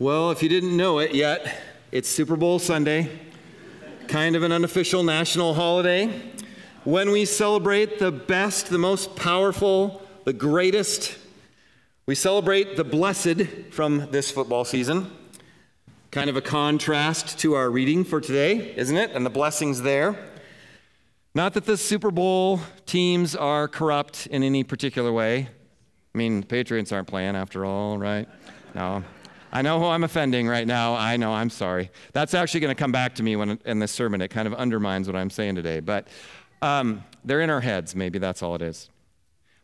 Well, if you didn't know it yet, it's Super Bowl Sunday, kind of an unofficial national holiday when we celebrate the best, the most powerful, the greatest. We celebrate the blessed from this football season. Kind of a contrast to our reading for today, isn't it? And the blessings there. Not that the Super Bowl teams are corrupt in any particular way. I mean, the Patriots aren't playing after all, right? No. I know who I'm offending right now. I know, I'm sorry. That's actually going to come back to me when, in this sermon. It kind of undermines what I'm saying today. But um, they're in our heads. Maybe that's all it is.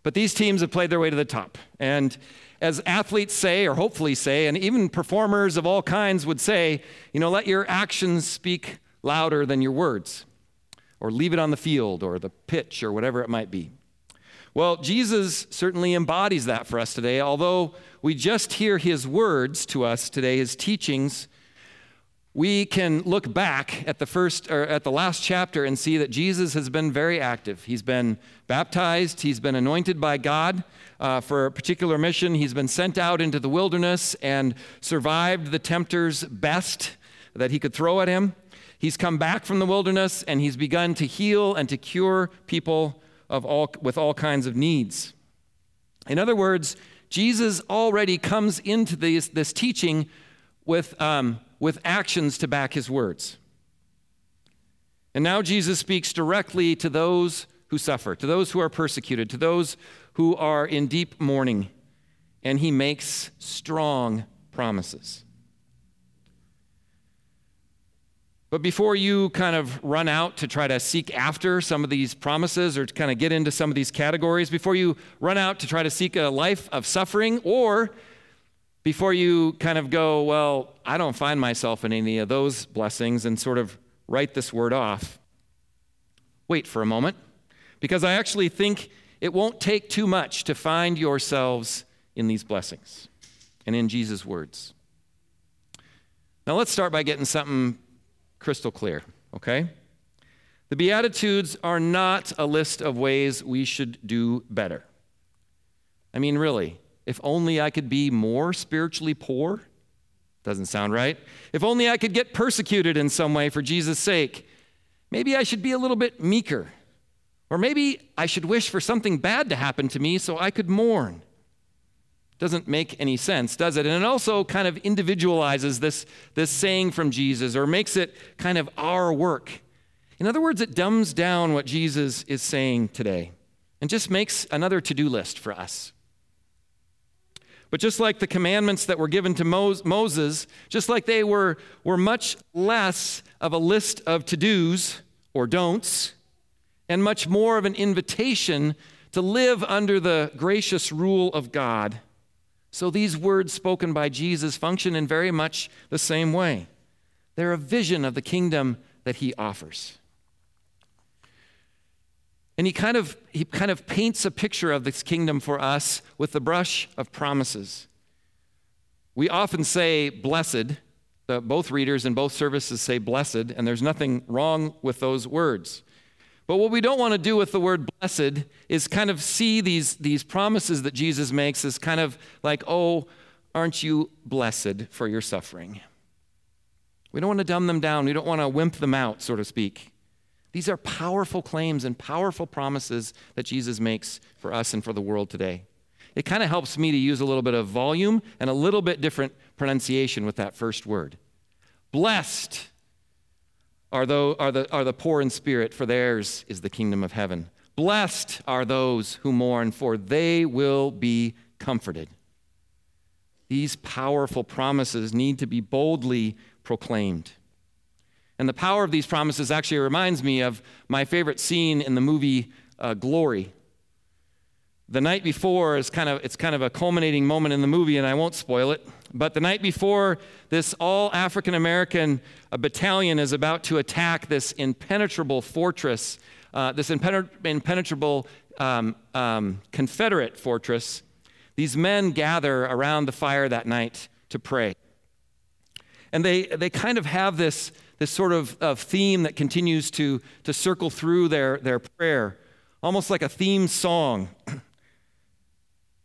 But these teams have played their way to the top. And as athletes say, or hopefully say, and even performers of all kinds would say, you know, let your actions speak louder than your words, or leave it on the field, or the pitch, or whatever it might be. Well, Jesus certainly embodies that for us today, although we just hear his words to us today, his teachings we can look back at the first or at the last chapter and see that Jesus has been very active. He's been baptized, he's been anointed by God uh, for a particular mission, he's been sent out into the wilderness and survived the tempter's best that he could throw at him. He's come back from the wilderness and he's begun to heal and to cure people of all, with all kinds of needs. In other words, Jesus already comes into this, this teaching with um, with actions to back his words. And now Jesus speaks directly to those who suffer, to those who are persecuted, to those who are in deep mourning, and he makes strong promises. But before you kind of run out to try to seek after some of these promises or to kind of get into some of these categories, before you run out to try to seek a life of suffering or before you kind of go, well, I don't find myself in any of those blessings and sort of write this word off, wait for a moment, because I actually think it won't take too much to find yourselves in these blessings and in Jesus' words. Now, let's start by getting something crystal clear, okay? The Beatitudes are not a list of ways we should do better. I mean, really, if only I could be more spiritually poor. Doesn't sound right. If only I could get persecuted in some way for Jesus' sake. Maybe I should be a little bit meeker. Or maybe I should wish for something bad to happen to me so I could mourn. Doesn't make any sense, does it? And it also kind of individualizes this, this saying from Jesus or makes it kind of our work. In other words, it dumbs down what Jesus is saying today and just makes another to do list for us. But just like the commandments that were given to Moses, just like they were, were much less of a list of to dos or don'ts, and much more of an invitation to live under the gracious rule of God. So these words spoken by Jesus function in very much the same way. They're a vision of the kingdom that he offers. And he kind of he kind of paints a picture of this kingdom for us with the brush of promises. We often say blessed, The, both readers in both services say blessed, and there's nothing wrong with those words. But what we don't want to do with the word blessed is kind of see these, these promises that Jesus makes as kind of like, oh, aren't you blessed for your suffering? We don't want to dumb them down. We don't want to wimp them out, so to speak. These are powerful claims and powerful promises that Jesus makes for us and for the world today. It kind of helps me to use a little bit of volume and a little bit different pronunciation with that first word. Blessed are, the, are, the, are the poor in spirit, for theirs is the kingdom of heaven. Blessed are those who mourn, for they will be comforted. These powerful promises need to be boldly proclaimed. And the power of these promises actually reminds me of my favorite scene in the movie uh, Glory. The night before is kind of it's kind of a culminating moment in the movie, and I won't spoil it. But the night before, this all African American uh, battalion is about to attack this impenetrable fortress, uh, this impenetrable um, um, Confederate fortress. These men gather around the fire that night to pray. And they, they kind of have this, this sort of, of theme that continues to, to circle through their, their prayer, almost like a theme song.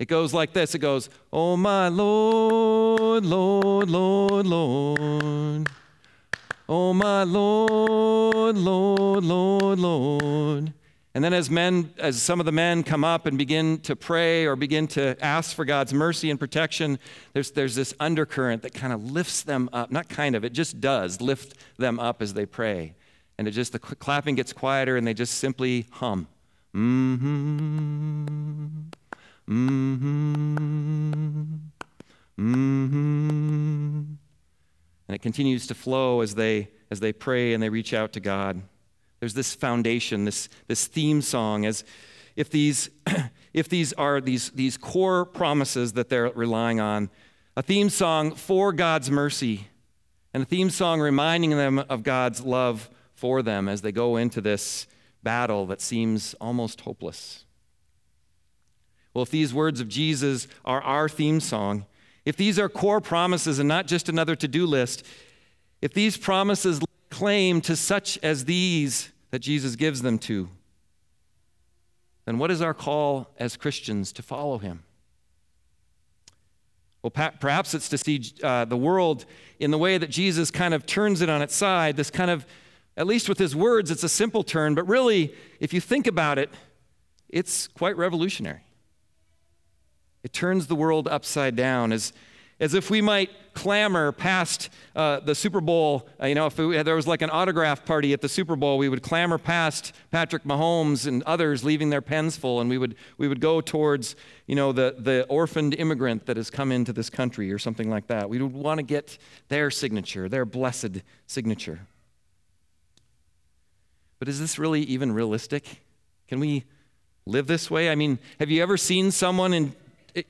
It goes like this it goes, Oh, my Lord, Lord, Lord, Lord. Oh, my Lord, Lord, Lord, Lord. And then, as men, as some of the men come up and begin to pray or begin to ask for God's mercy and protection, there's, there's this undercurrent that kind of lifts them up. Not kind of, it just does lift them up as they pray. And it just, the clapping gets quieter and they just simply hum. Mm-hmm. Mm-hmm. Mm-hmm. And it continues to flow as they as they pray and they reach out to God. There's this foundation, this, this theme song, as if these, if these are these, these core promises that they're relying on, a theme song for God's mercy, and a theme song reminding them of God's love for them as they go into this battle that seems almost hopeless. Well, if these words of Jesus are our theme song, if these are core promises and not just another to do list, if these promises claim to such as these that Jesus gives them to, then what is our call as Christians to follow him? Well, perhaps it's to see uh, the world in the way that Jesus kind of turns it on its side. This kind of, at least with his words, it's a simple turn, but really, if you think about it, it's quite revolutionary. It turns the world upside down as, as if we might clamor past uh, the Super Bowl. Uh, you know, if we, there was like an autograph party at the Super Bowl, we would clamor past Patrick Mahomes and others leaving their pens full, and we would, we would go towards, you know, the, the orphaned immigrant that has come into this country or something like that. We would want to get their signature, their blessed signature. But is this really even realistic? Can we live this way? I mean, have you ever seen someone in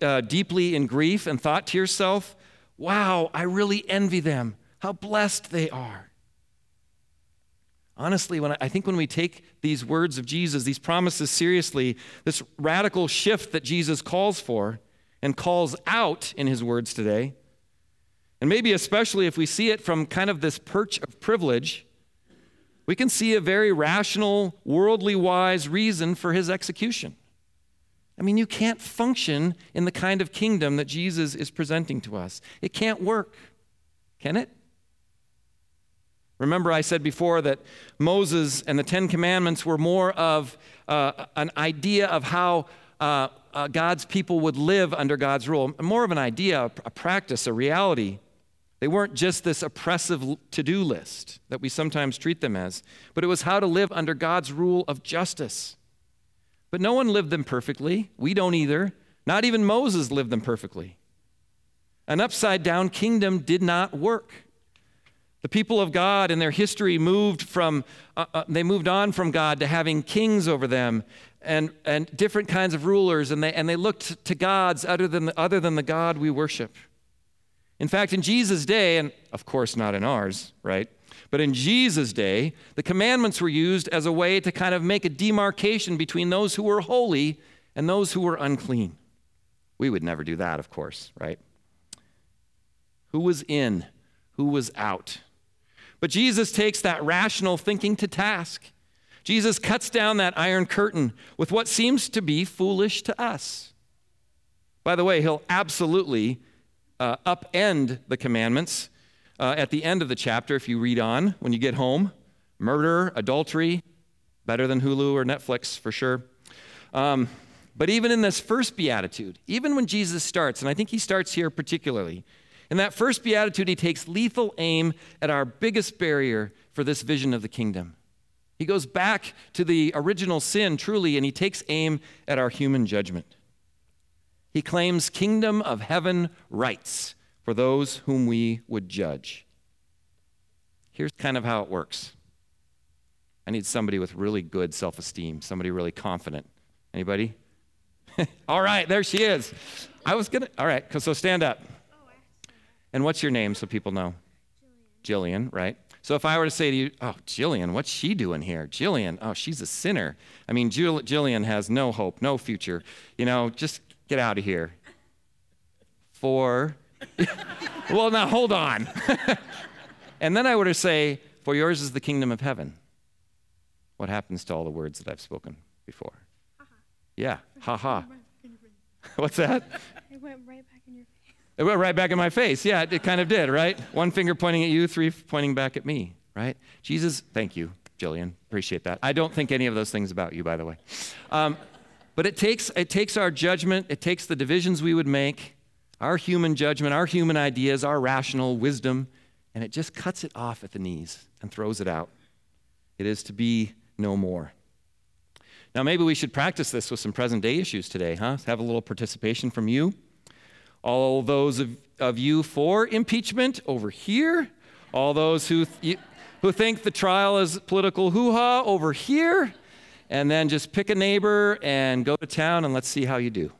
uh, deeply in grief and thought to yourself, wow, I really envy them. How blessed they are. Honestly, when I, I think when we take these words of Jesus, these promises seriously, this radical shift that Jesus calls for and calls out in his words today, and maybe especially if we see it from kind of this perch of privilege, we can see a very rational, worldly wise reason for his execution. I mean, you can't function in the kind of kingdom that Jesus is presenting to us. It can't work, can it? Remember, I said before that Moses and the Ten Commandments were more of uh, an idea of how uh, uh, God's people would live under God's rule, more of an idea, a practice, a reality. They weren't just this oppressive to do list that we sometimes treat them as, but it was how to live under God's rule of justice. But no one lived them perfectly. We don't either. Not even Moses lived them perfectly. An upside down kingdom did not work. The people of God in their history moved from, uh, uh, they moved on from God to having kings over them and, and different kinds of rulers, and they, and they looked to gods other than, the, other than the God we worship. In fact, in Jesus' day, and of course not in ours, right? But in Jesus' day, the commandments were used as a way to kind of make a demarcation between those who were holy and those who were unclean. We would never do that, of course, right? Who was in? who was out. But Jesus takes that rational thinking to task. Jesus cuts down that iron curtain with what seems to be foolish to us. By the way, he'll absolutely uh, upend the commandments uh, at the end of the chapter if you read on when you get home. Murder, adultery, better than Hulu or Netflix for sure. Um, but even in this first beatitude, even when Jesus starts, and I think he starts here particularly, in that first beatitude, he takes lethal aim at our biggest barrier for this vision of the kingdom. He goes back to the original sin, truly, and he takes aim at our human judgment. He claims kingdom of heaven rights for those whom we would judge. Here's kind of how it works. I need somebody with really good self-esteem, somebody really confident. Anybody? all right, there she is. I was gonna. All right, so stand up. And what's your name so people know? Jillian, right? So if I were to say to you, oh, Jillian, what's she doing here? Jillian, oh, she's a sinner. I mean, Jillian has no hope, no future. You know, just get out of here. For, well, now hold on. and then I were to say, for yours is the kingdom of heaven. What happens to all the words that I've spoken before? Ha-ha. Yeah, ha ha. What's that? It went right back in your face. it went right back in my face. Yeah, it kind of did, right? One finger pointing at you, three pointing back at me, right? Jesus, thank you, Jillian. Appreciate that. I don't think any of those things about you, by the way. Um, but it takes, it takes our judgment, it takes the divisions we would make, our human judgment, our human ideas, our rational wisdom, and it just cuts it off at the knees and throws it out. It is to be no more. Now, maybe we should practice this with some present day issues today, huh? Have a little participation from you. All those of, of you for impeachment over here. All those who, th- who think the trial is political hoo ha over here. And then just pick a neighbor and go to town and let's see how you do.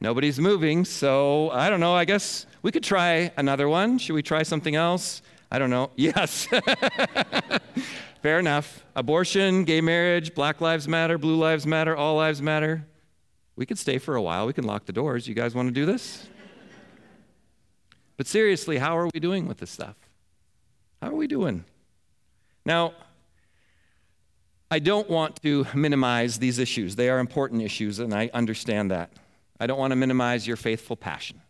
Nobody's moving, so I don't know. I guess we could try another one. Should we try something else? I don't know. Yes. Fair enough. Abortion, gay marriage, Black Lives Matter, Blue Lives Matter, All Lives Matter. We could stay for a while. We can lock the doors. You guys want to do this? But seriously, how are we doing with this stuff? How are we doing? Now, I don't want to minimize these issues. They are important issues, and I understand that. I don't want to minimize your faithful passion.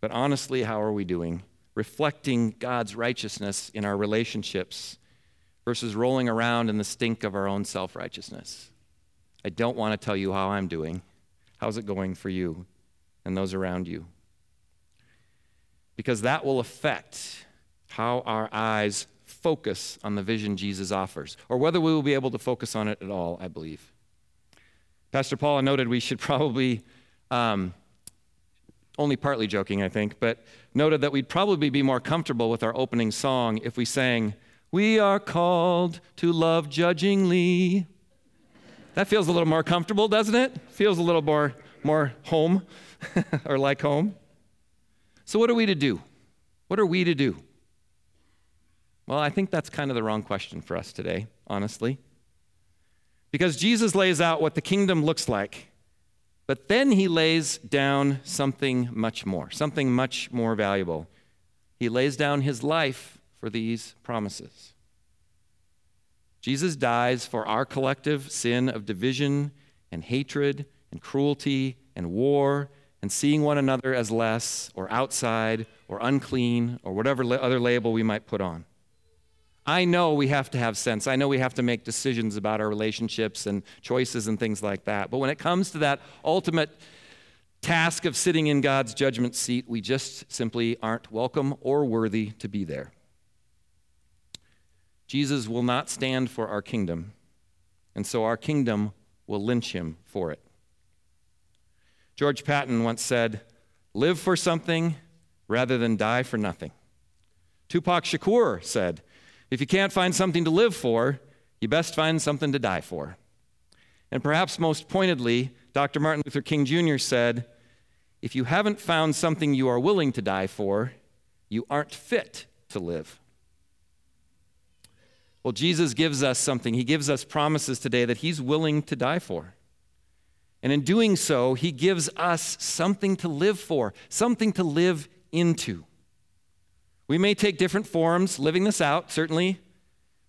But honestly, how are we doing? Reflecting God's righteousness in our relationships versus rolling around in the stink of our own self righteousness. I don't want to tell you how I'm doing. How's it going for you and those around you? Because that will affect how our eyes focus on the vision Jesus offers, or whether we will be able to focus on it at all, I believe. Pastor Paula noted we should probably, um, only partly joking, I think, but noted that we'd probably be more comfortable with our opening song if we sang, We are called to love judgingly. That feels a little more comfortable, doesn't it? Feels a little more, more home or like home. So, what are we to do? What are we to do? Well, I think that's kind of the wrong question for us today, honestly. Because Jesus lays out what the kingdom looks like, but then he lays down something much more, something much more valuable. He lays down his life for these promises. Jesus dies for our collective sin of division and hatred and cruelty and war and seeing one another as less or outside or unclean or whatever other label we might put on. I know we have to have sense. I know we have to make decisions about our relationships and choices and things like that. But when it comes to that ultimate task of sitting in God's judgment seat, we just simply aren't welcome or worthy to be there. Jesus will not stand for our kingdom, and so our kingdom will lynch him for it. George Patton once said, Live for something rather than die for nothing. Tupac Shakur said, If you can't find something to live for, you best find something to die for. And perhaps most pointedly, Dr. Martin Luther King Jr. said, If you haven't found something you are willing to die for, you aren't fit to live. Well, Jesus gives us something. He gives us promises today that He's willing to die for. And in doing so, He gives us something to live for, something to live into. We may take different forms living this out, certainly.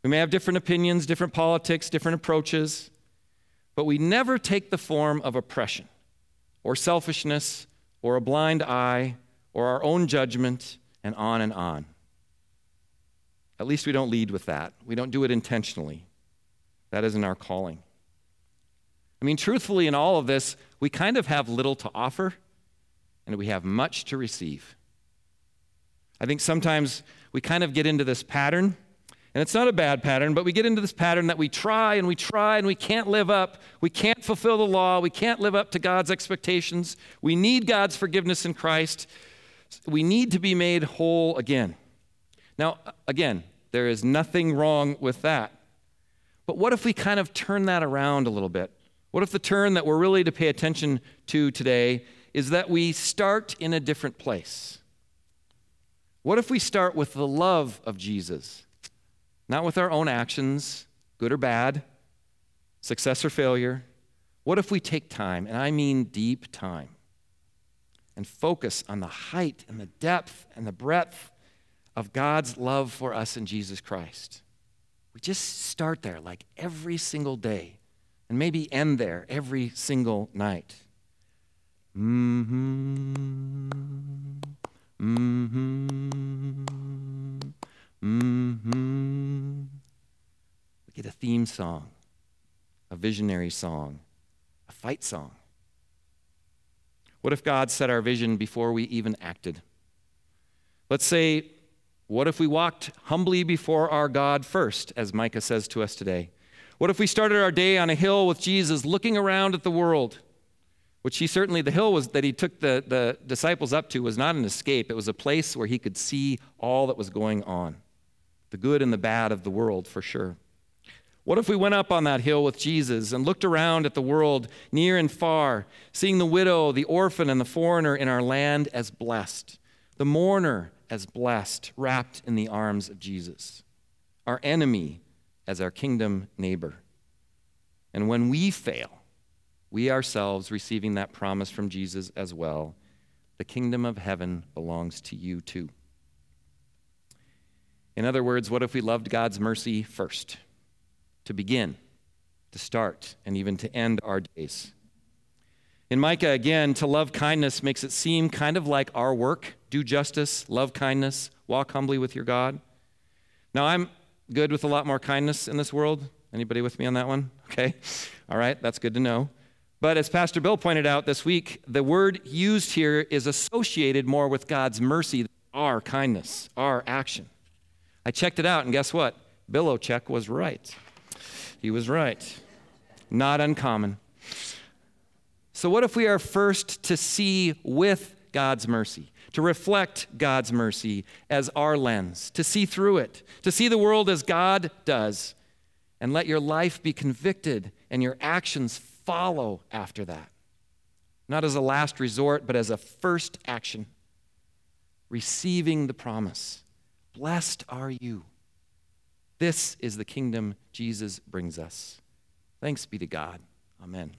We may have different opinions, different politics, different approaches, but we never take the form of oppression or selfishness or a blind eye or our own judgment and on and on. At least we don't lead with that. We don't do it intentionally. That isn't our calling. I mean, truthfully, in all of this, we kind of have little to offer and we have much to receive. I think sometimes we kind of get into this pattern, and it's not a bad pattern, but we get into this pattern that we try and we try and we can't live up. We can't fulfill the law. We can't live up to God's expectations. We need God's forgiveness in Christ. We need to be made whole again. Now, again, there is nothing wrong with that. But what if we kind of turn that around a little bit? What if the turn that we're really to pay attention to today is that we start in a different place? What if we start with the love of Jesus? Not with our own actions, good or bad, success or failure. What if we take time, and I mean deep time, and focus on the height and the depth and the breadth of God's love for us in Jesus Christ? We just start there like every single day and maybe end there every single night. Mm-hmm. Mm-hmm. Mm-hmm. We get a theme song, a visionary song, a fight song. What if God set our vision before we even acted? Let's say, what if we walked humbly before our God first, as Micah says to us today? What if we started our day on a hill with Jesus, looking around at the world? Which he certainly, the hill was, that he took the, the disciples up to was not an escape. It was a place where he could see all that was going on the good and the bad of the world, for sure. What if we went up on that hill with Jesus and looked around at the world near and far, seeing the widow, the orphan, and the foreigner in our land as blessed, the mourner as blessed, wrapped in the arms of Jesus, our enemy as our kingdom neighbor? And when we fail, we ourselves receiving that promise from Jesus as well. The kingdom of heaven belongs to you too. In other words, what if we loved God's mercy first? To begin, to start, and even to end our days. In Micah, again, to love kindness makes it seem kind of like our work do justice, love kindness, walk humbly with your God. Now, I'm good with a lot more kindness in this world. Anybody with me on that one? Okay. All right, that's good to know. But as Pastor Bill pointed out this week, the word used here is associated more with God's mercy, our kindness, our action. I checked it out, and guess what? Check was right. He was right. Not uncommon. So, what if we are first to see with God's mercy, to reflect God's mercy as our lens, to see through it, to see the world as God does, and let your life be convicted and your actions follow after that. Not as a last resort, but as a first action. Receiving the promise. Blessed are you. This is the kingdom Jesus brings us. Thanks be to God. Amen.